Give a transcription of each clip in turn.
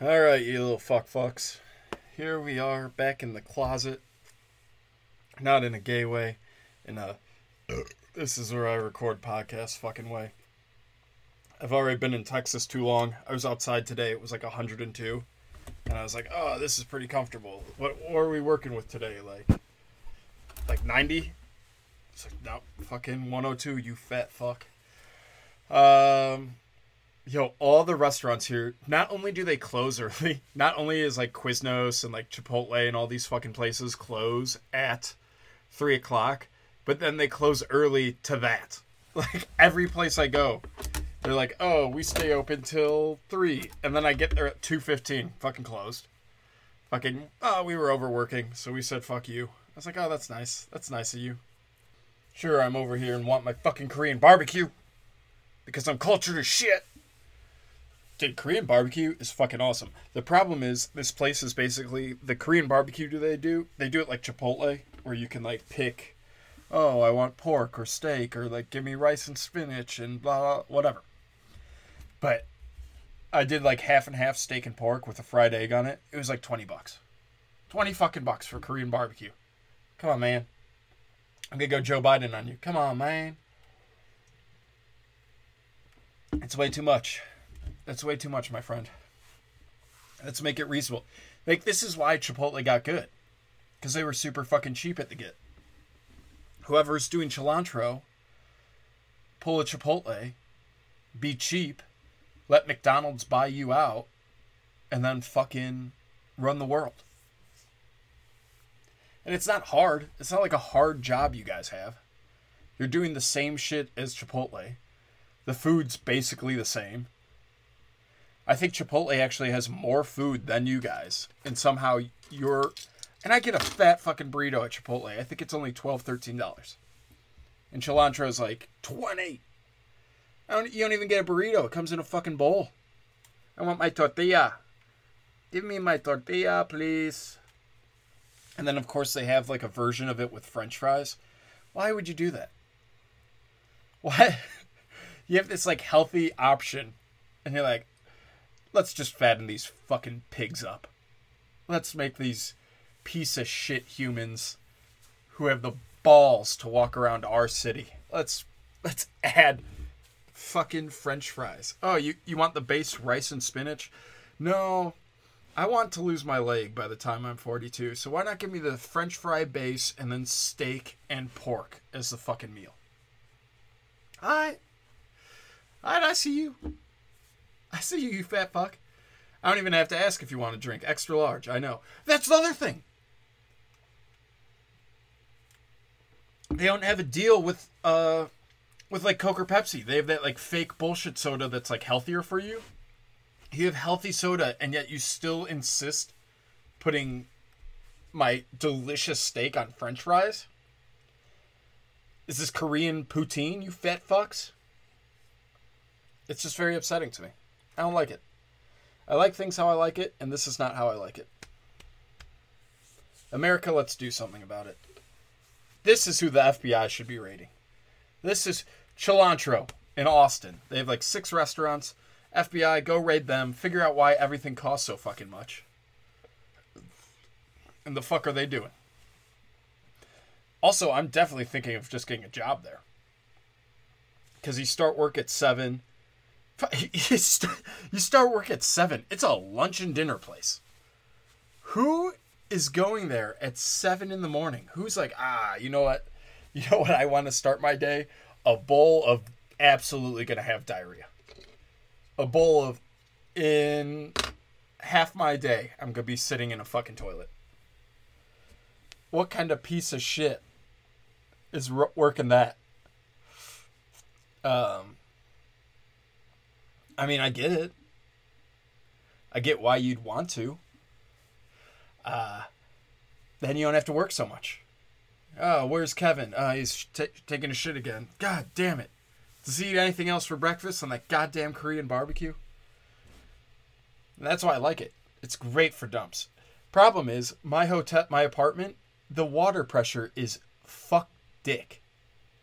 All right, you little fuck fucks. Here we are back in the closet. Not in a gay way, in a this is where I record podcasts fucking way. I've already been in Texas too long. I was outside today. It was like 102. And I was like, "Oh, this is pretty comfortable." What, what are we working with today? Like like 90? It's like, "No, fucking 102, you fat fuck." Um Yo, all the restaurants here, not only do they close early, not only is like Quiznos and like Chipotle and all these fucking places close at three o'clock, but then they close early to that. Like every place I go, they're like, "Oh, we stay open till three, and then I get there at two fifteen, fucking closed. Fucking, oh, we were overworking, so we said fuck you. I was like, oh, that's nice. That's nice of you. Sure, I'm over here and want my fucking Korean barbecue because I'm cultured as shit. Dude, Korean barbecue is fucking awesome. The problem is this place is basically the Korean barbecue. Do they do? They do it like Chipotle, where you can like pick, oh, I want pork or steak or like give me rice and spinach and blah, blah whatever. But I did like half and half steak and pork with a fried egg on it. It was like twenty bucks, twenty fucking bucks for Korean barbecue. Come on, man. I'm gonna go Joe Biden on you. Come on, man. It's way too much. That's way too much, my friend. Let's make it reasonable. Like this is why Chipotle got good, because they were super fucking cheap at the get. Whoever's doing Chi'Lantro, pull a Chipotle, be cheap, let McDonald's buy you out, and then fucking run the world. And it's not hard. It's not like a hard job you guys have. You're doing the same shit as Chipotle. The food's basically the same. I think Chipotle actually has more food than you guys. And somehow you're. And I get a fat fucking burrito at Chipotle. I think it's only $12, $13. And Chi'Lantro is like 20 I don't, You don't even get a burrito. It comes in a fucking bowl. I want my tortilla. Give me my tortilla, please. And then, of course, they have like a version of it with french fries. Why would you do that? Why? you have this like healthy option, and you're like, let's just fatten these fucking pigs up. Let's make these piece of shit humans who have the balls to walk around our city. Let's let's add fucking french fries. Oh, you you want the base rice and spinach? No. I want to lose my leg by the time I'm 42. So why not give me the french fry base and then steak and pork as the fucking meal? I I I see you. I see you, you fat fuck. I don't even have to ask if you want a drink. Extra large, I know. That's the other thing. They don't have a deal with uh with like Coke or Pepsi. They have that like fake bullshit soda that's like healthier for you. You have healthy soda and yet you still insist putting my delicious steak on french fries? Is this Korean poutine, you fat fucks? It's just very upsetting to me. I don't like it. I like things how I like it, and this is not how I like it. America, let's do something about it. This is who the FBI should be raiding. This is Chi'Lantro in Austin. They have like six restaurants. FBI, go raid them. Figure out why everything costs so fucking much. And the fuck are they doing? Also, I'm definitely thinking of just getting a job there. Because you start work at 7, you start work at seven. It's a lunch and dinner place. Who is going there at seven in the morning? Who's like, ah, you know what? You know what? I want to start my day. A bowl of absolutely gonna have diarrhea. A bowl of in half my day. I'm gonna be sitting in a fucking toilet. What kind of piece of shit is working that? Um I mean, I get it. I get why you'd want to. Uh, then you don't have to work so much. Oh, where's Kevin? Uh, he's t- taking a shit again. God damn it. Does he eat anything else for breakfast on that goddamn Korean barbecue? And that's why I like it. It's great for dumps. Problem is, my hotel, my apartment, the water pressure is fuck dick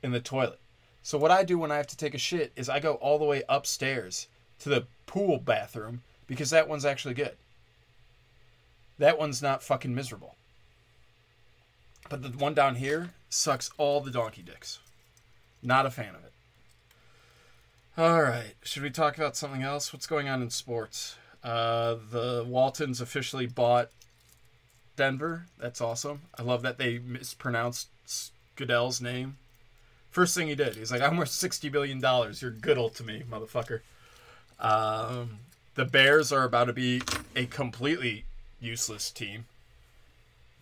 in the toilet. So what I do when I have to take a shit is I go all the way upstairs to the pool bathroom because that one's actually good. That one's not fucking miserable. But the one down here sucks all the donkey dicks. Not a fan of it. All right. Should we talk about something else? What's going on in sports? Uh, the Waltons officially bought Denver. That's awesome. I love that they mispronounced Goodell's name. First thing he did, he's like, "I'm worth sixty billion dollars. You're Goodell to me, motherfucker." Um, the Bears are about to be a completely useless team.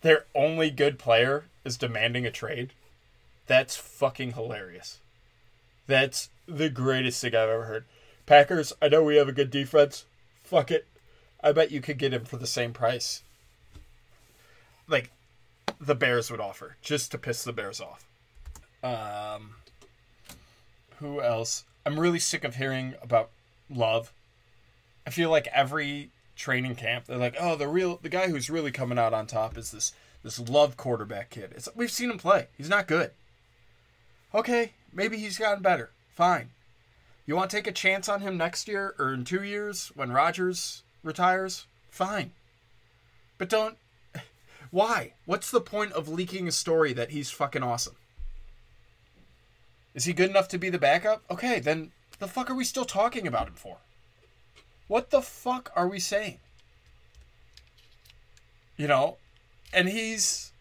Their only good player is demanding a trade. That's fucking hilarious. That's the greatest thing I've ever heard. Packers, I know we have a good defense. Fuck it. I bet you could get him for the same price. Like the Bears would offer, just to piss the Bears off. Um who else? I'm really sick of hearing about Love. I feel like every training camp they're like, "Oh, the real the guy who's really coming out on top is this this Love quarterback kid." It's we've seen him play. He's not good. Okay, maybe he's gotten better. Fine. You want to take a chance on him next year or in 2 years when Rodgers retires? Fine. But don't why? What's the point of leaking a story that he's fucking awesome? Is he good enough to be the backup? Okay, then the fuck are we still talking about him for? What the fuck are we saying? You know, and he's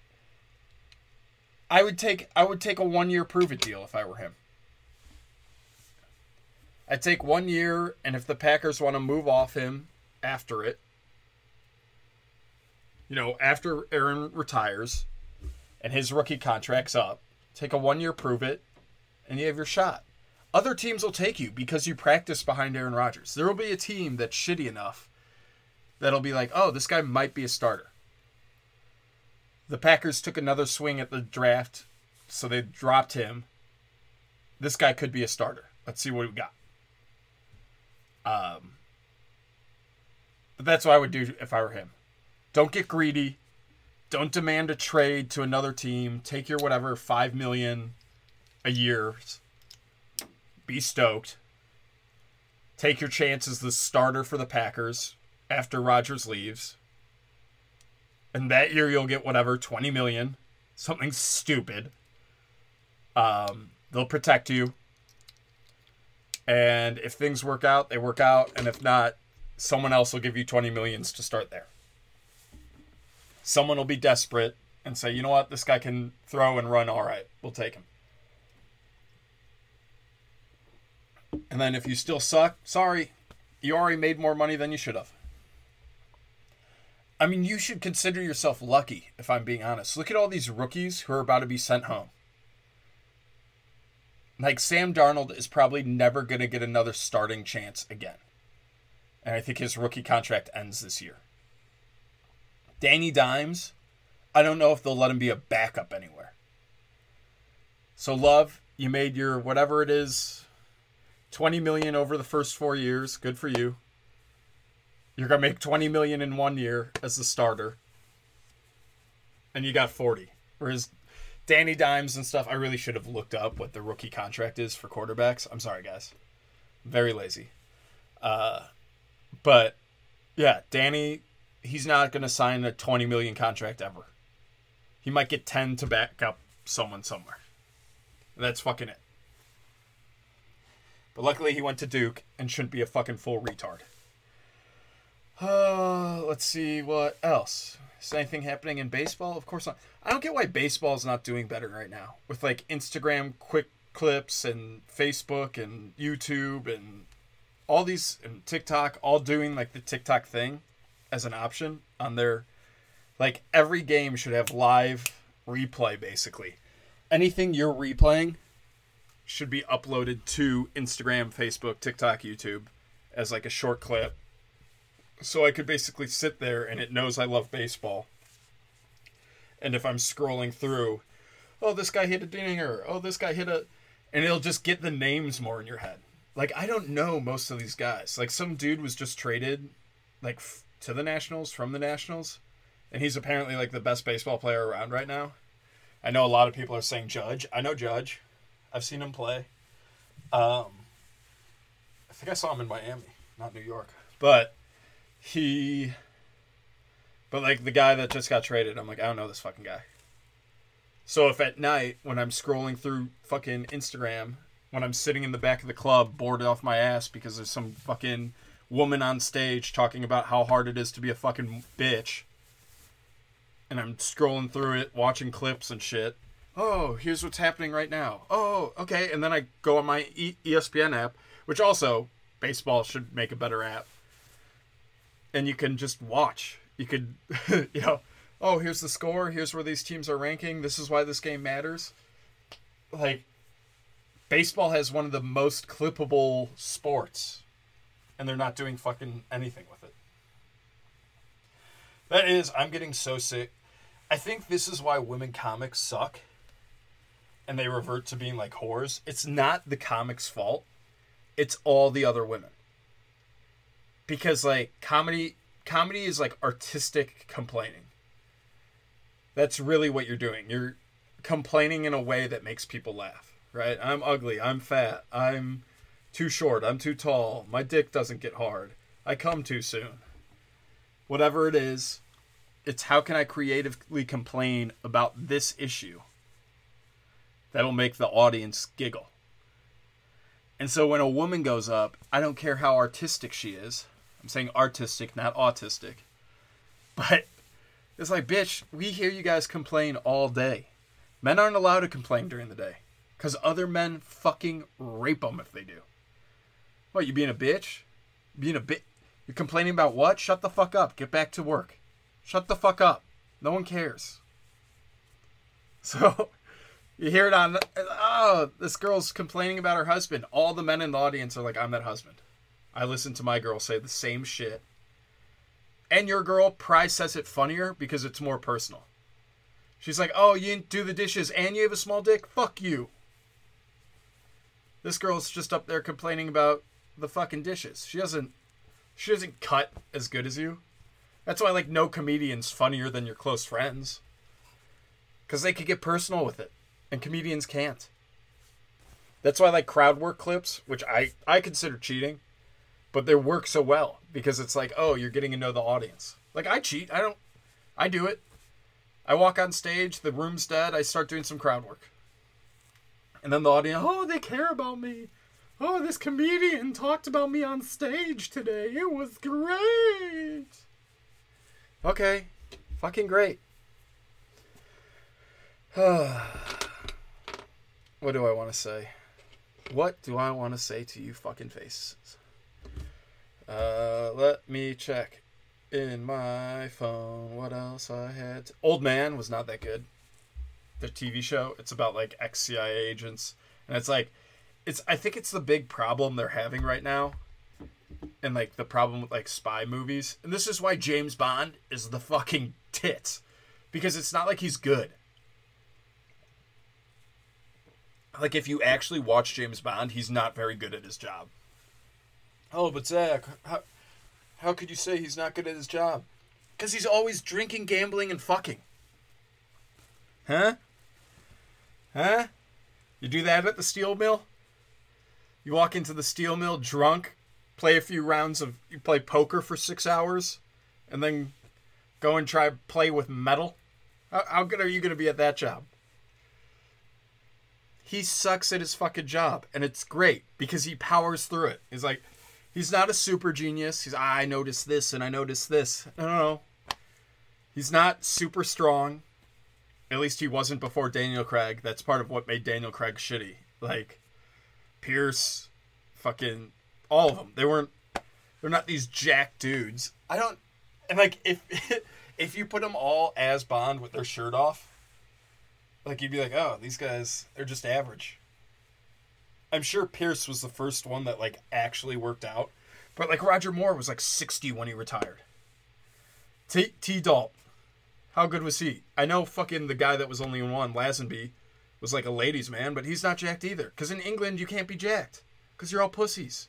I would take I would take a one year prove it deal if I were him. I'd take one year, and if the Packers want to move off him after it, you know, after Aaron retires and his rookie contract's up, take a one year prove it, and you have your shot. Other teams will take you because you practice behind Aaron Rodgers. There will be a team that's shitty enough that'll be like, oh, this guy might be a starter. The Packers took another swing at the draft, so they dropped him. This guy could be a starter. Let's see what we got. Um, but that's what I would do if I were him. Don't get greedy. Don't demand a trade to another team. Take your whatever five million a year. Be stoked. Take your chance as the starter for the Packers after Rodgers leaves. And that year you'll get whatever, 20 million. Something stupid. Um, they'll protect you. And if things work out, they work out. And if not, someone else will give you 20 millions to start there. Someone will be desperate and say, you know what, this guy can throw and run all right. We'll take him. And then if you still suck, sorry, you already made more money than you should have. I mean, you should consider yourself lucky, if I'm being honest. Look at all these rookies who are about to be sent home. Like, Sam Darnold is probably never going to get another starting chance again. And I think his rookie contract ends this year. Danny Dimes, I don't know if they'll let him be a backup anywhere. So, Love, you made your whatever it is 20 million over the first four years. Good for you. You're gonna make 20 million in one year as the starter, and you got 40. Whereas Danny Dimes and stuff, I really should have looked up what the rookie contract is for quarterbacks. I'm sorry, guys. Very lazy. Uh, but yeah, Danny, he's not gonna sign a 20 million contract ever. He might get 10 to back up someone somewhere. That's fucking it. But luckily he went to Duke and shouldn't be a fucking full retard. Uh, let's see what else. Is anything happening in baseball? Of course not. I don't get why baseball is not doing better right now with like Instagram quick clips and Facebook and YouTube and all these and TikTok all doing like the TikTok thing as an option on their like every game should have live replay basically. Anything you're replaying should be uploaded to Instagram, Facebook, TikTok, YouTube as like a short clip so I could basically sit there and it knows I love baseball. And if I'm scrolling through, oh, this guy hit a dinger. Oh, this guy hit a. And it'll just get the names more in your head. Like, I don't know most of these guys. Like, some dude was just traded, like, f- to the Nationals from the Nationals. And he's apparently, like, the best baseball player around right now. I know a lot of people are saying Judge. I know Judge. I've seen him play. Um, I think I saw him in Miami, not New York. But he But like the guy that just got traded, I'm like, I don't know this fucking guy. So if at night when I'm scrolling through fucking Instagram, when I'm sitting in the back of the club bored off my ass because there's some fucking woman on stage talking about how hard it is to be a fucking bitch, and I'm scrolling through it, watching clips and shit. Oh, here's what's happening right now. Oh, okay. And then I go on my e- ESPN app, which also baseball should make a better app. And you can just watch. You could, you know, oh, here's the score. Here's where these teams are ranking. This is why this game matters. Like, baseball has one of the most clippable sports, and they're not doing fucking anything with it. That is, I'm getting so sick. I think this is why women comics suck and they revert to being like whores. It's not the comics' fault. It's all the other women. Because like comedy comedy is like artistic complaining. That's really what you're doing. You're complaining in a way that makes people laugh, right? I'm ugly, I'm fat, I'm too short, I'm too tall, my dick doesn't get hard, I come too soon. Whatever it is, it's how can I creatively complain about this issue that'll make the audience giggle. And so when a woman goes up, I don't care how artistic she is. I'm saying artistic, not autistic. But it's like, bitch, we hear you guys complain all day. Men aren't allowed to complain during the day because other men fucking rape them if they do. What, you being a bitch? Being a bit. You're complaining about what? Shut the fuck up. Get back to work. Shut the fuck up. No one cares. So you hear it on, oh, this girl's complaining about her husband. All the men in the audience are like, I'm that husband. I listen to my girl say the same shit. And your girl probably says it funnier because it's more personal. She's like, oh, you didn't do the dishes and you have a small dick? Fuck you. This girl's just up there complaining about the fucking dishes. She doesn't she doesn't cut as good as you. That's why like no comedian's funnier than your close friends. Cuz they could get personal with it and comedians can't. That's why I like crowd work clips, which I I consider cheating, but they work so well because it's like, oh, you're getting to know the audience. Like I cheat, I don't, I do it. I walk on stage, the room's dead, I start doing some crowd work, and then the audience, oh, they care about me. Oh, this comedian talked about me on stage today. It was great. Okay, fucking great. What do I want to say? What do I want to say to you fucking faces? Uh, let me check in my phone what else I had. Old Man was not that good. The TV show. It's about like ex CIA agents, and it's like, it's. I think it's the big problem they're having right now, and like the problem with like spy movies. And this is why James Bond is the fucking tits, because it's not like he's good like if you actually watch James Bond, he's not very good at his job. Oh, but Zach, how, how could you say he's not good at his job? Because he's always drinking, gambling, and fucking. Huh? Huh? You do that at the steel mill? You walk into the steel mill drunk, play a few rounds of. You play poker for six hours, and then go and try play with metal? How, how good are you going to be at that job? He sucks at his fucking job and it's great because he powers through it. He's like he's not a super genius. He's i noticed this and i noticed this. No no no. He's not super strong. At least he wasn't before daniel craig. That's part of what made daniel craig shitty. Like pierce fucking all of them they weren't they're not these jack dudes. I don't and like if if you put them all as bond with their shirt off like you'd be like, oh, these guys they're just average. I'm sure Pierce was the first one that like actually worked out, but like Roger Moore was like 60 when he retired. T T Dalt, how good was he? I know fucking the guy that was only in one, Lazenby, was like a ladies' man, but he's not jacked either. Because in England you can't be jacked, because you're all pussies.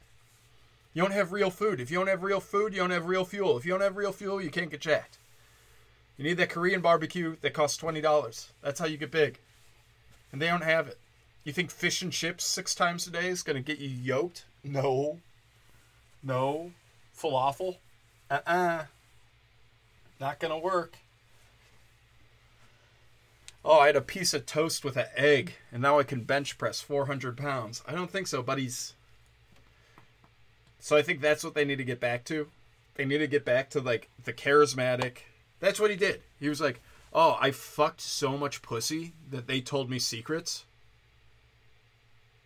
You don't have real food. If you don't have real food, you don't have real fuel. If you don't have real fuel, you can't get jacked. You need that Korean barbecue that costs twenty dollars. That's how you get big. And they don't have it. You think fish and chips six times a day is gonna get you yoked? No. No. Falafel? Uh uh-uh. uh Not gonna work. Oh, I had a piece of toast with an egg, and now I can bench press 400 pounds. I don't think so, buddies. So I think that's what they need to get back to. They need to get back to like the charismatic. That's what he did. He was like, "Oh, I fucked so much pussy that they told me secrets."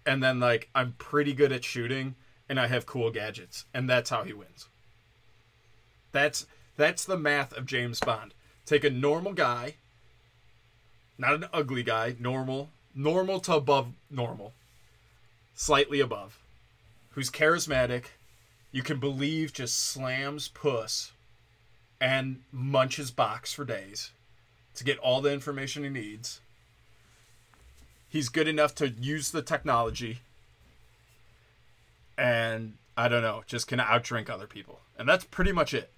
And then like I'm pretty good at shooting and I have cool gadgets, and that's how he wins. That's that's the math of James Bond. Take a normal guy, not an ugly guy, normal, normal to above normal, slightly above, who's charismatic, you can believe just slams puss and munches box for days to get all the information he needs. He's good enough to use the technology and I don't know, just can outdrink other people. And that's pretty much it.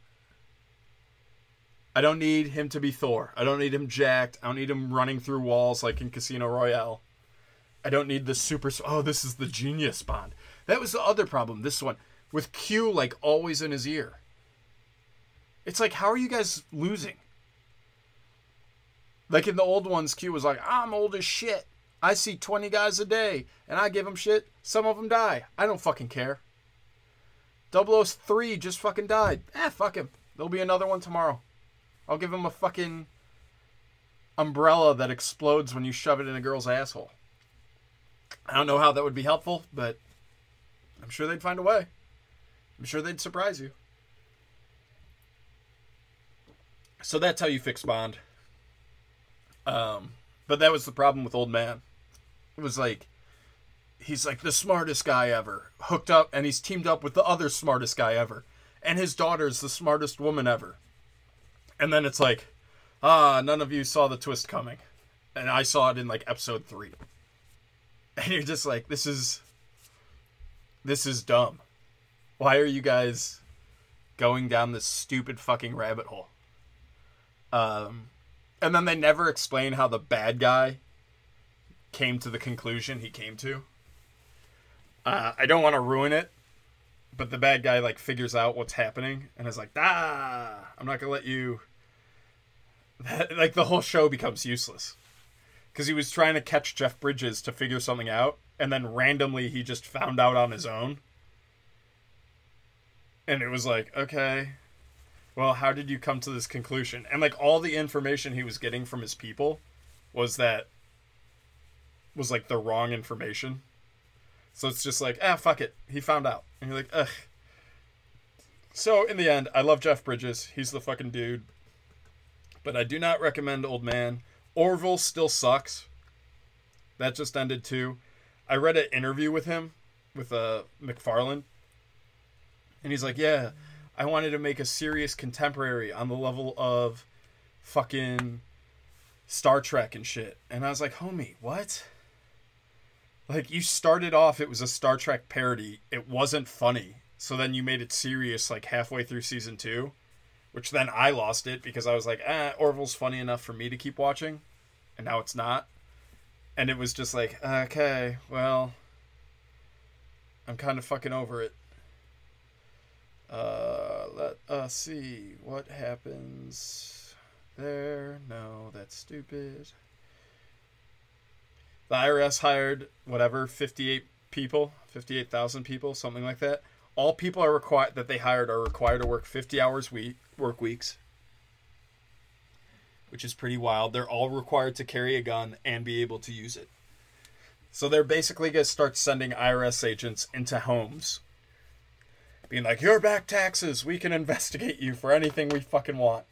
I don't need him to be Thor. I don't need him jacked. I don't need him running through walls like in Casino Royale. I don't need the super. Oh, this is the genius Bond. That was the other problem. This one with Q like always in his ear. It's like, how are you guys losing? Like in the old ones, Q was like, I'm old as shit. I see 20 guys a day and I give them shit. Some of them die. I don't fucking care. 003 just fucking died. Eh, fuck him. There'll be another one tomorrow. I'll give him a fucking umbrella that explodes when you shove it in a girl's asshole. I don't know how that would be helpful, but I'm sure they'd find a way. I'm sure they'd surprise you. So that's how you fix Bond. Um, but that was the problem with Old Man. It was like he's like the smartest guy ever, hooked up, and he's teamed up with the other smartest guy ever, and his daughter's the smartest woman ever. And then it's like, ah, none of you saw the twist coming, and I saw it in like episode three. And you're just like, this is, this is dumb. Why are you guys going down this stupid fucking rabbit hole? Um, and then they never explain how the bad guy came to the conclusion he came to. Uh, I don't want to ruin it, but the bad guy like figures out what's happening and is like, "Ah, I'm not gonna let you." That, like the whole show becomes useless because he was trying to catch Jeff Bridges to figure something out, and then randomly he just found out on his own and it was like, okay, well, how did you come to this conclusion? And like all the information he was getting from his people was that was like the wrong information. So it's just like, ah, fuck it. He found out. And you're like, ugh. So in the end, I love Jeff Bridges. He's the fucking dude. But I do not recommend Old Man. Orville still sucks. That just ended too. I read an interview with him, with uh, MacFarlane, and he's like, yeah, I wanted to make a serious contemporary on the level of fucking Star Trek and shit. And I was like, homie, what? Like, you started off, it was a Star Trek parody. It wasn't funny. So then you made it serious, like, halfway through season two, which then I lost it because I was like, ah, Orville's funny enough for me to keep watching. And now it's not. And it was just like, okay, well, I'm kind of fucking over it. Uh, let us see what happens there. No, that's stupid. The IRS hired whatever 58 people, 58,000 people, something like that. All people are required that they hired are required to work 50 hours week work weeks, which is pretty wild. They're all required to carry a gun and be able to use it. So they're basically going to start sending IRS agents into homes being like, "You're back taxes. We can investigate you for anything we fucking want."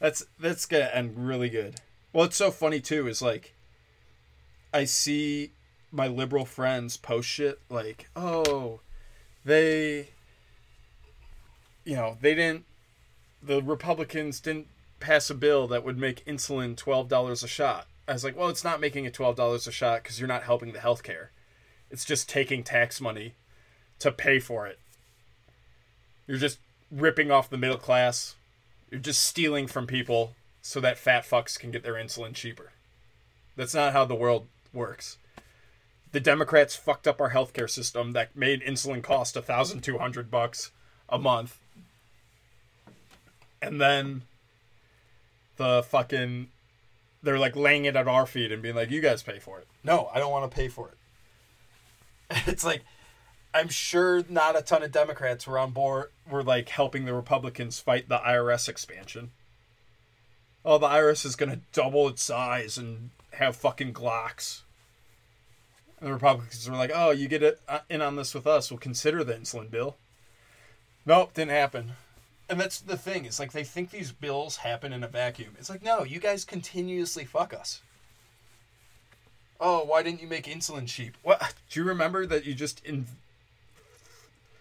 That's that's gonna end really good. Well, it's so funny too. Is like, I see my liberal friends post shit like, "Oh, they, you know, they didn't. The Republicans didn't pass a bill that would make insulin twelve dollars a shot." I was like, "Well, it's not making it twelve dollars a shot because you're not helping the healthcare. It's just taking tax money to pay for it. You're just ripping off the middle class. You're just stealing from people so that fat fucks can get their insulin cheaper. That's not how the world works. The Democrats fucked up our healthcare system that made insulin cost a thousand two hundred bucks a month. and then the fucking they're like laying it at our feet and being like, "You guys pay for it." No, I don't want to pay for it. It's like I'm sure not a ton of Democrats were on board were like helping the Republicans fight the IRS expansion. Oh, the IRS is going to double its size and have fucking Glocks. And the Republicans were like, "Oh, you get it uh, in on this with us. We'll consider the insulin bill." Nope, didn't happen. And that's the thing. It's like they think these bills happen in a vacuum. It's like, no, you guys continuously fuck us. Oh, why didn't you make insulin cheap? What? Do you remember that you just in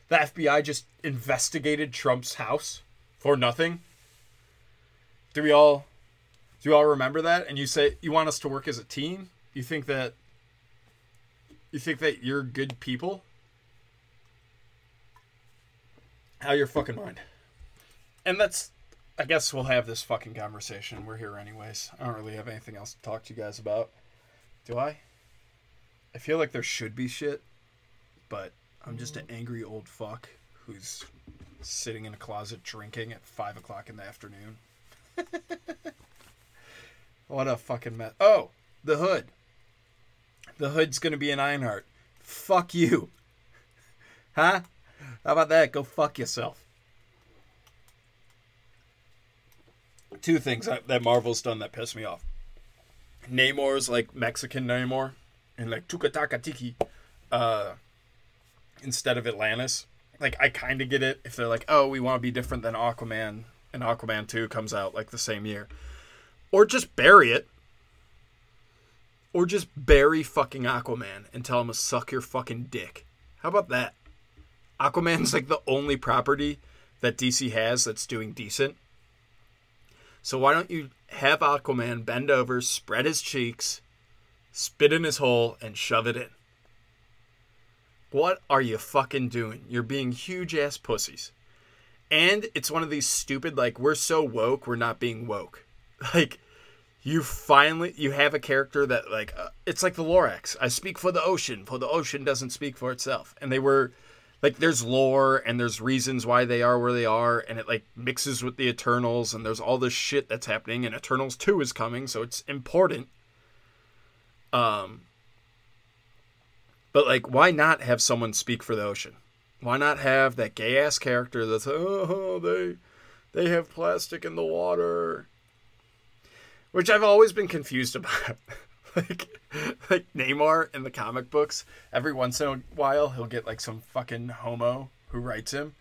the FBI just investigated Trump's house for nothing? Do we all do you all remember that? And you say you want us to work as a team? You think that you think that you're good people? How your fucking mind? And that's I guess we'll have this fucking conversation. We're here anyways. I don't really have anything else to talk to you guys about. Do I? I feel like there should be shit, but I'm just an angry old fuck who's sitting in a closet drinking at five o'clock in the afternoon. what a fucking mess. Oh, the hood. The hood's gonna be an Ironheart. Fuck you. Huh? How about that? Go fuck yourself. Two things that, Marvel's done that piss me off. Namor's like Mexican Namor and like Tukataka Tiki uh, instead of Atlantis. Like I kind of get it if they're like, oh, we want to be different than Aquaman, and Aquaman two comes out like the same year, or just bury it, or just bury fucking Aquaman and tell him to suck your fucking dick. How about that? Aquaman's like the only property that DC has that's doing decent. So why don't you have Aquaman bend over, spread his cheeks, spit in his hole, and shove it in? What are you fucking doing? You're being huge ass pussies. And it's one of these stupid, like, we're so woke, we're not being woke. Like, you finally, you have a character that, like, uh, it's like the Lorax. I speak for the ocean, for the ocean doesn't speak for itself. And they were, like, there's lore and there's reasons why they are where they are, and it, like, mixes with the Eternals, and there's all this shit that's happening, and Eternals 2 is coming, so it's important. Um, but like, why not have someone speak for the ocean? Why not have that gay ass character that's oh, oh they they have plastic in the water, which I've always been confused about. like like Namor in the comic books, every once in a while he'll get like some fucking homo who writes him,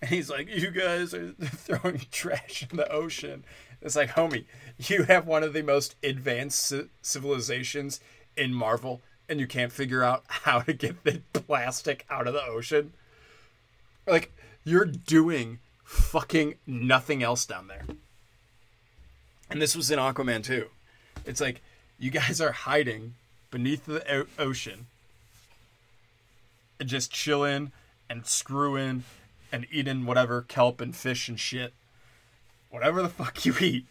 and he's like, "You guys are throwing trash in the ocean." It's like, homie, you have one of the most advanced civilizations in Marvel and you can't figure out how to get the plastic out of the ocean. Like, you're doing fucking nothing else down there. And this was in Aquaman too. It's like, you guys are hiding beneath the o- ocean and just chilling and screwing and eating whatever kelp and fish and shit. Whatever the fuck you eat.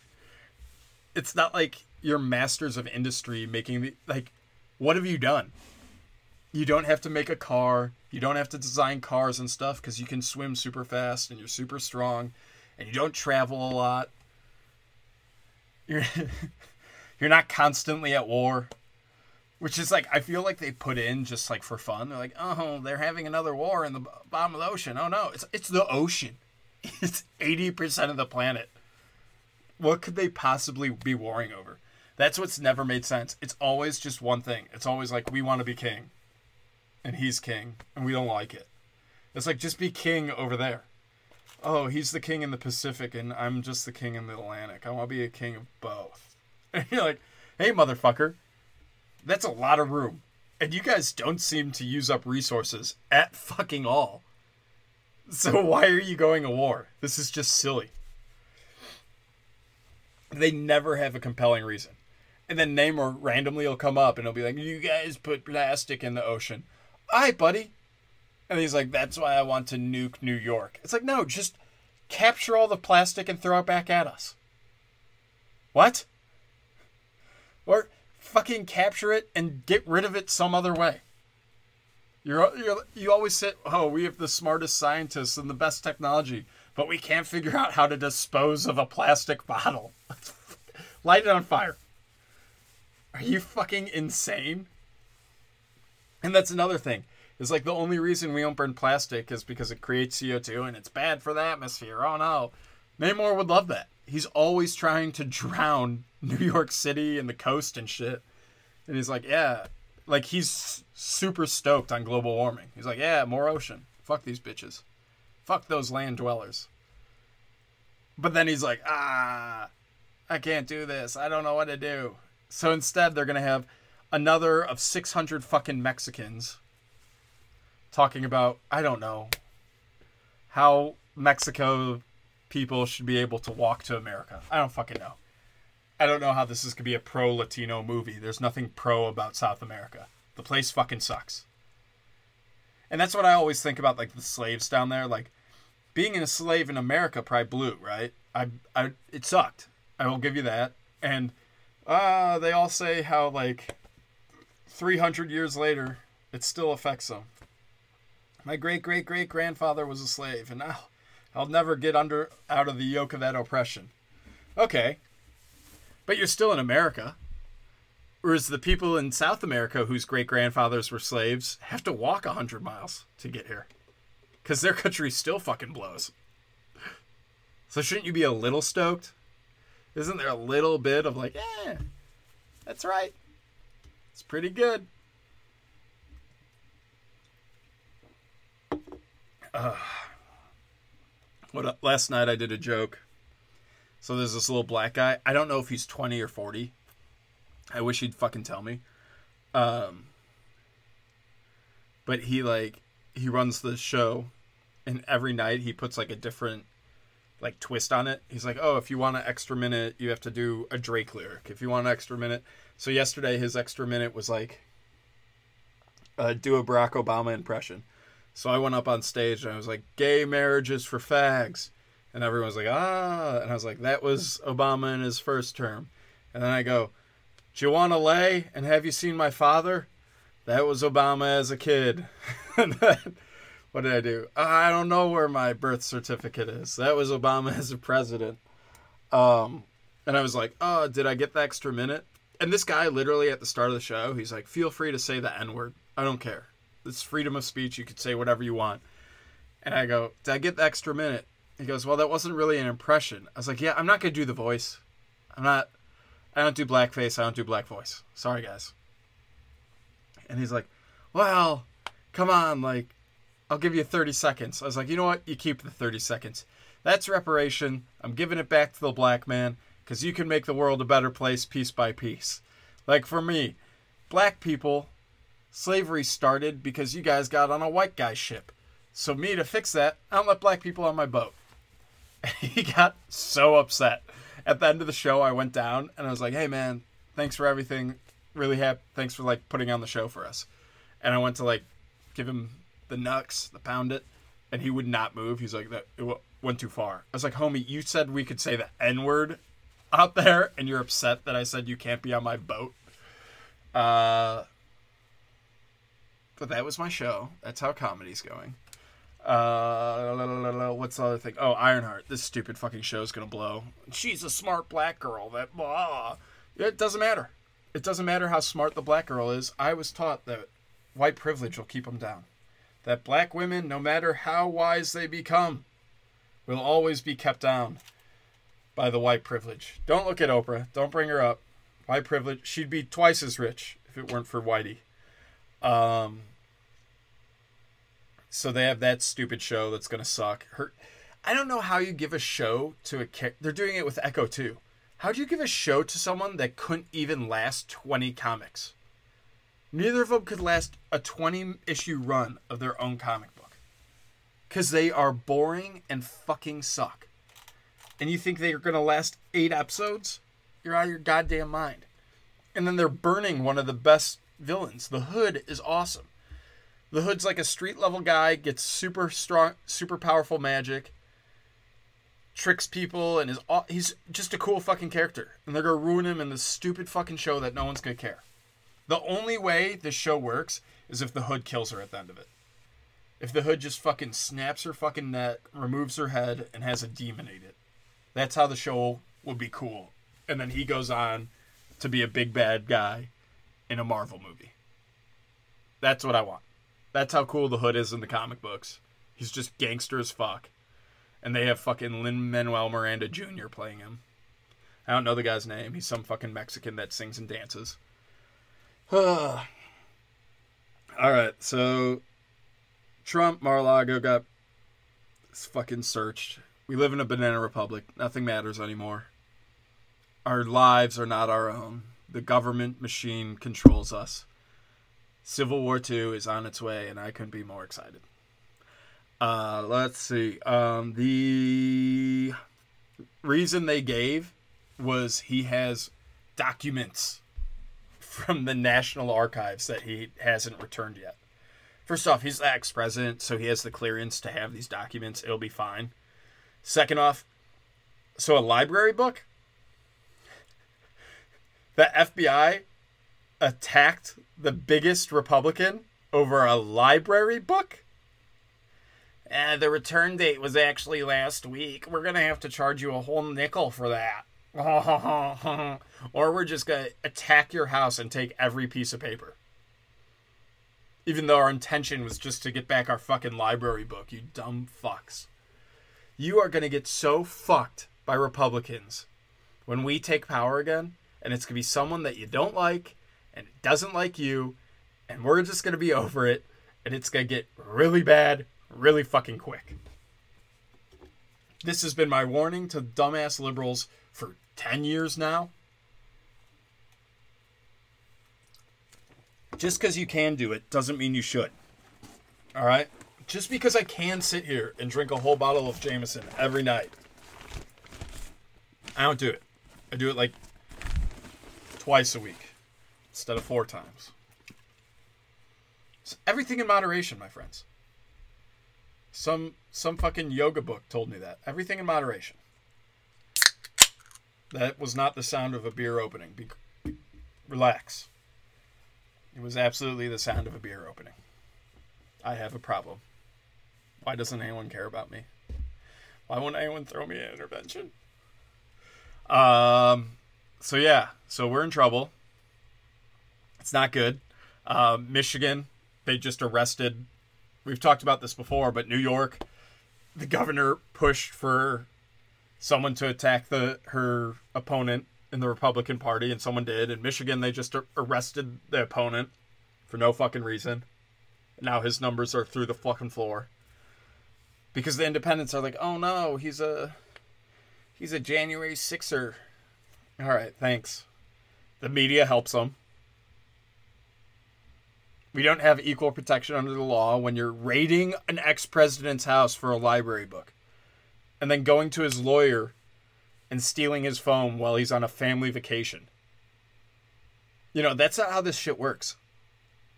It's not like you're masters of industry making the like what have you done? You don't have to make a car. You don't have to design cars and stuff because you can swim super fast and you're super strong and you don't travel a lot. You're you're not constantly at war. Which is like I feel like they put in just like for fun. They're like, "Oh, they're having another war in the bottom of the ocean." Oh no, it's it's the ocean. It's 80% of the planet. What could they possibly be warring over? That's what's never made sense. It's always just one thing. It's always like we want to be king, and he's king, and we don't like it. It's like just be king over there. Oh, he's the king in the Pacific, and I'm just the king in the Atlantic. I want to be a king of both. And you're like, hey, motherfucker, that's a lot of room, and you guys don't seem to use up resources at fucking all. So why are you going to war? This is just silly. They never have a compelling reason. And then Namor randomly will come up and he'll be like, You guys put plastic in the ocean. All right, buddy. And he's like, That's why I want to nuke New York. It's like, No, just capture all the plastic and throw it back at us. What? Or fucking capture it and get rid of it some other way. You're, you're, you always say, oh, we have the smartest scientists and the best technology, but we can't figure out how to dispose of a plastic bottle. Light it on fire. Are you fucking insane? And that's another thing. Is like the only reason we don't burn plastic is because it creates CO2 and it's bad for the atmosphere. Oh no. Namor would love that. He's always trying to drown New York City and the coast and shit. And he's like, yeah, like he's super stoked on global warming. He's like, yeah, more ocean. Fuck these bitches. Fuck those land dwellers. But then he's like, ah, I can't do this. I don't know what to do. So instead, they're gonna have another of 600 fucking Mexicans talking about I don't know how Mexico people should be able to walk to America. I don't fucking know. I don't know how this is gonna be a pro Latino movie. There's nothing pro about South America. The place fucking sucks. And that's what I always think about like the slaves down there. Like being a slave in America probably blew, right? I I it sucked. I will give you that. And uh they all say how like 300 years later it still affects them. My great great great grandfather was a slave and now I'll never get under out of the yoke of that oppression. Okay, but you're still in America. Whereas the people in South America whose great grandfathers were slaves have to walk 100 miles to get here. Because their country still fucking blows. So shouldn't you be a little stoked? Isn't there a little bit of like, eh, that's right. It's pretty good. Uh, what last night I did a joke so there's this little black guy. I don't know if he's 20 or 40. I wish he'd fucking tell me. Um, but he like he runs the show, and every night he puts like a different like twist on it. He's like, oh, if you want an extra minute, you have to do a Drake lyric. If you want an extra minute, so yesterday his extra minute was like, uh, do a Barack Obama impression. So I went up on stage and I was like, gay marriages for fags and everyone's like, ah, and I was like, that was Obama in his first term, and then I go, do you want to lay and have you seen my father? That was Obama as a kid. and then, what did I do? I don't know where my birth certificate is. That was Obama as a president. Um, and I was like, oh, did I get the extra minute? And this guy, literally at the start of the show, he's like, feel free to say the N word. I don't care. It's freedom of speech. You could say whatever you want. And I go, did I get the extra minute? He goes, Well, that wasn't really an impression. I was like, Yeah, I'm not going to do the voice. I'm not, I don't do blackface. I don't do black voice. Sorry, guys. And he's like, Well, come on. Like, I'll give you 30 seconds. I was like, You know what? You keep the 30 seconds. That's reparation. I'm giving it back to the black man because you can make the world a better place piece by piece. Like, for me, black people, slavery started because you guys got on a white guy ship. So, me to fix that, I don't let black people on my boat. he got so upset. At the end of the show, I went down and I was like, "Hey, man, thanks for everything. Really happy. Thanks for like putting on the show for us." And I went to like give him the nux, the pound it, and he would not move. He's like, "That it went too far." I was like, "Homie, you said we could say the n word out there, and you're upset that I said you can't be on my boat." Uh, but that was my show. That's how comedy's going. Uh, what's the other thing? Oh, Ironheart. This stupid fucking show is gonna blow. She's a smart black girl. That blah. It doesn't matter. It doesn't matter how smart the black girl is. I was taught that white privilege will keep them down. That black women, no matter how wise they become, will always be kept down by the white privilege. Don't look at Oprah. Don't bring her up. White privilege. She'd be twice as rich if it weren't for Whitey. Um, so they have that stupid show that's gonna suck. Her, I don't know how you give a show to a kid. They're doing it with Echo too. How do you give a show to someone that couldn't even last twenty comics? Neither of them could last a twenty issue run of their own comic book, because they are boring and fucking suck. And you think they are gonna last eight episodes? You're out of your goddamn mind. And then they're burning one of the best villains. The Hood is awesome. The Hood's like a street level guy, gets super strong, super powerful magic, tricks people, and is he's just a cool fucking character. And they're gonna ruin him in this stupid fucking show that no one's gonna care. The only way this show works is if the Hood kills her at the end of it. if the hood just fucking snaps her fucking neck, removes her head, and has a demon eat it. That's how the show would be cool. And then he goes on to be a big bad guy in a Marvel movie. That's what I want. That's how cool the hood is in the comic books. He's just gangster as fuck. And they have fucking Lin Manuel Miranda Jr. playing him. I don't know the guy's name. He's some fucking Mexican that sings and dances. All right, so Trump, Mar-a-Lago got fucking searched. We live in a banana republic. Nothing matters anymore. Our lives are not our own. The government machine controls us. Civil War II is on its way, and I couldn't be more excited. Uh, let's see. Um, the reason they gave was he has documents from the National Archives that he hasn't returned yet. First off, he's the ex president, so he has the clearance to have these documents. It'll be fine. Second off, so a library book? The FBI attacked the biggest Republican over a library book? Uh, the return date was actually last week. We're going to have to charge you a whole nickel for that. or we're just going to attack your house and take every piece of paper. Even though our intention was just to get back our fucking library book, you dumb fucks. You are going to get so fucked by Republicans when we take power again, and it's going to be someone that you don't like and doesn't like you, and we're just going to be over it, and it's going to get really bad really fucking quick. This has been my warning to dumbass liberals for 10 years now. Just because you can do it doesn't mean you should. All right? Just because I can sit here and drink a whole bottle of Jameson every night, I don't do it. I do it like twice a week instead of four times. Everything in moderation, my friends. Some some fucking yoga book told me that. Everything in moderation. That was not the sound of a beer opening. Be, relax. It was absolutely the sound of a beer opening. I have a problem. Why doesn't anyone care about me? Why won't anyone throw me an intervention? Um. So yeah. So we're in trouble. It's not good. Uh, Michigan, they just arrested we've talked about this before, but New York, the governor pushed for someone to attack the her opponent in the Republican Party, and someone did. In Michigan, they just arrested the opponent for no fucking reason. Now his numbers are through the fucking floor because the independents are like, "Oh no, he's a he's a January sixer." All right, thanks. The media helps them. We don't have equal protection under the law when you're raiding an ex president's house for a library book and then going to his lawyer and stealing his phone while he's on a family vacation. You know, that's not how this shit works.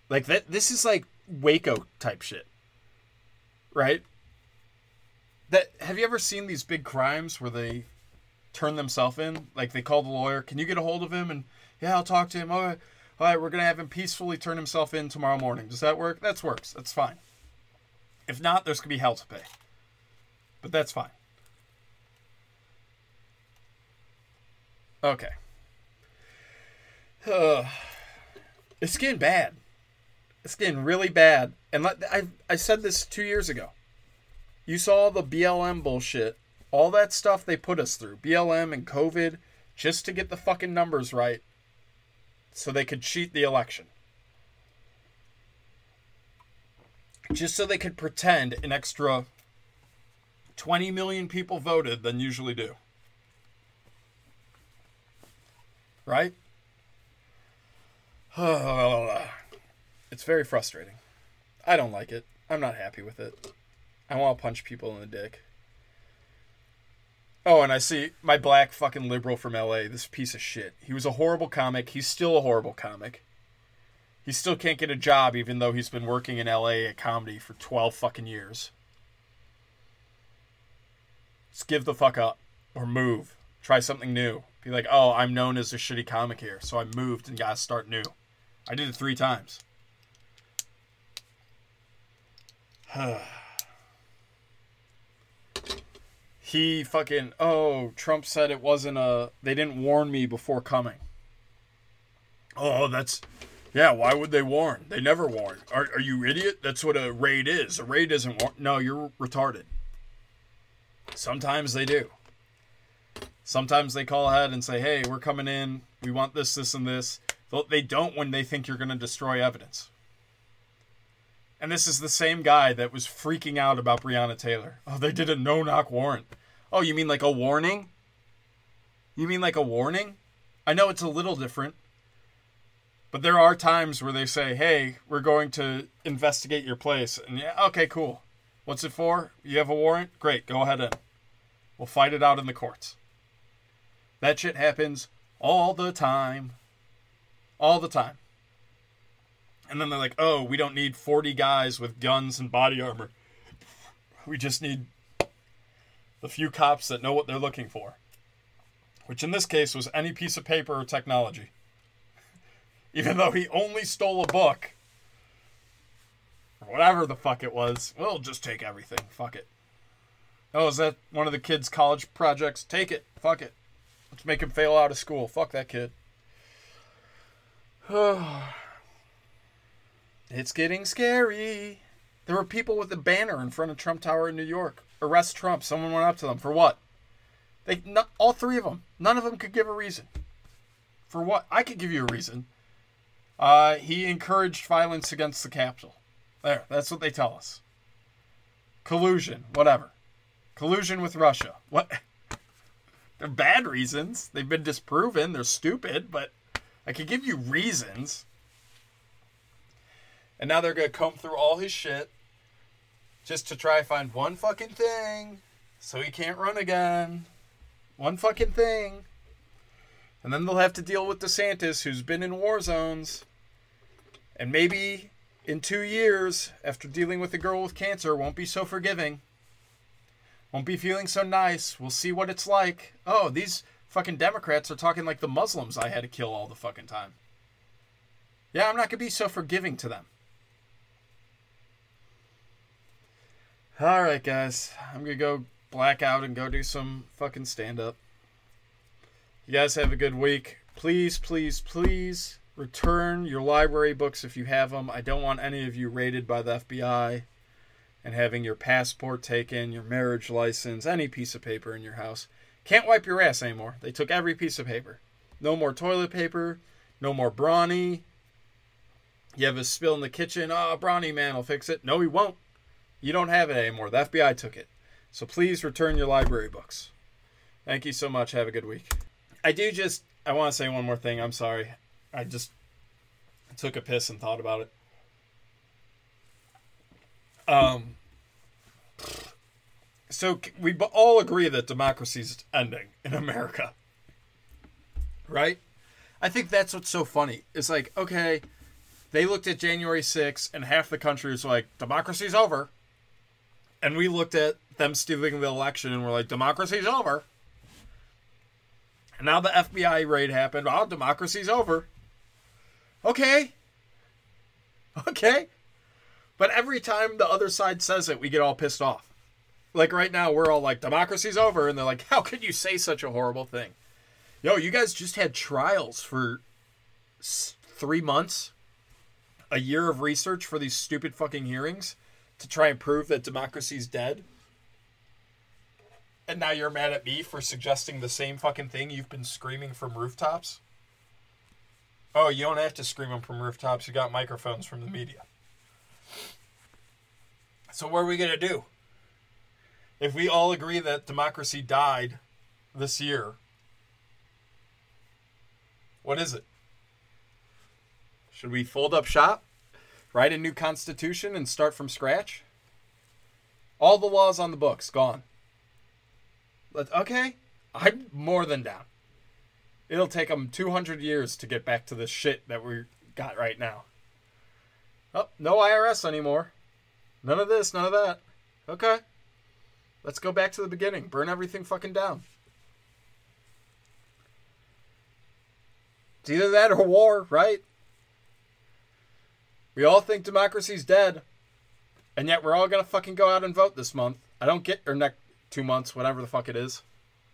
Like that this is like Waco type shit. Right? That have you ever seen these big crimes where they turn themselves in? Like they call the lawyer, "Can you get a hold of him?" and "Yeah, I'll talk to him." Oh, all right, we're going to have him peacefully turn himself in tomorrow morning. Does that work? That works. That's fine. If not, there's going to be hell to pay. But that's fine. Okay. Uh, it's getting bad. It's getting really bad. And I, I said this two years ago. You saw the BLM bullshit. All that stuff they put us through. BLM and COVID just to get the fucking numbers right so they could cheat the election. Just so they could pretend an extra 20 million people voted than usually do. Right? it's very frustrating. I don't like it. I'm not happy with it. I want to punch people in the dick. Oh, and I see my black fucking liberal from LA, this piece of shit. He was a horrible comic. He's still a horrible comic. He still can't get a job even though he's been working in LA at comedy for 12 fucking years. Just give the fuck up or move. Try something new. Be like, oh, I'm known as a shitty comic here, so I moved and got to start new. I did it three times. he fucking oh Trump said it wasn't a they didn't warn me before coming. Oh, that's yeah. Why would they warn? They never warn. Are are you idiot? That's what a raid is. A raid isn't warn. No, you're retarded. Sometimes they do. Sometimes they call ahead and say, "Hey, we're coming in. We want this, this, and this." They don't when they think you're going to destroy evidence. And this is the same guy that was freaking out about Breonna Taylor. Oh, they did a no knock warrant. Oh, you mean like a warning? You mean like a warning? I know it's a little different. But there are times where they say, hey, we're going to investigate your place. And yeah, okay, cool. What's it for? You have a warrant? Great, go ahead and we'll fight it out in the courts. That shit happens all the time. All the time. And then they're like, oh, we don't need 40 guys with guns and body armor. We just need the few cops that know what they're looking for. Which in this case was any piece of paper or technology. Even though he only stole a book. Or whatever the fuck it was. We'll just take everything. Fuck it. Oh, is that one of the kids' college projects? Take it. Fuck it. Let's make him fail out of school. Fuck that kid. it's getting scary. There were people with a banner in front of Trump Tower in New York. Arrest Trump. Someone went up to them. For what? They not, all three of them. None of them could give a reason. For what? I could give you a reason. Uh, he encouraged violence against the Capitol. There, that's what they tell us. Collusion, whatever. Collusion with Russia. What? They're bad reasons. They've been disproven. They're stupid, but I could give you reasons. And now they're to comb through all his shit just to try find one fucking thing so he can't run again. One fucking thing. And then they'll have to deal with DeSantis, who's been in war zones. And maybe in two years, after dealing with a girl with cancer, won't be so forgiving. Won't be feeling so nice. We'll see what it's like. Oh, these fucking Democrats are talking like the Muslims I had to kill all the fucking time. Yeah, I'm not going to be so forgiving to them. All right, guys. I'm going to go black out and go do some fucking stand up. You guys have a good week. Please, please, please return your library books if you have them. I don't want any of you raided by the FBI and having your passport taken, your marriage license, any piece of paper in your house. Can't wipe your ass anymore. They took every piece of paper. No more toilet paper, no more brawny. You have a spill in the kitchen. Oh, brawny man will fix it. No, he won't. You don't have it anymore. The FBI took it. So please return your library books. Thank you so much. Have a good week. I do just, I want to say one more thing. I'm sorry. I just took a piss and thought about it. Um, so we all agree that democracy is ending in America, right? I think that's what's so funny. It's like, okay, they looked at January 6th and half the country was like, democracy's over. And we looked at them stealing the election and we're like, democracy's over. And now the FBI raid happened. Oh, democracy's over. Okay. Okay. But every time the other side says it, we get all pissed off. Like right now, we're all like, democracy's over. And they're like, how could you say such a horrible thing? Yo, you guys just had trials for three months, a year of research for these stupid fucking hearings to try and prove that democracy's dead. And now you're mad at me for suggesting the same fucking thing you've been screaming from rooftops? Oh, you don't have to scream them from rooftops. You got microphones from the media. So what are we gonna do? If we all agree that democracy died this year, what is it? Should we fold up shop, write a new constitution, and start from scratch? All the laws on the books gone. Let okay, I'm more than down. It'll take them 200 years to get back to the shit that we got right now. Oh, no IRS anymore. None of this, none of that. Okay. Let's go back to the beginning. Burn everything fucking down. It's either that or war, right? We all think democracy's dead. And yet we're all gonna fucking go out and vote this month. I don't get or next two months, whatever the fuck it is.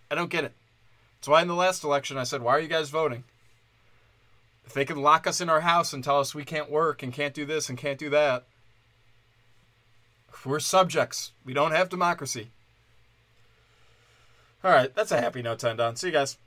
I don't get it. That's why in the last election I said, why are you guys voting? If they can lock us in our house and tell us we can't work and can't do this and can't do that, we're subjects. We don't have democracy. All right, that's a happy note to end on. See you guys.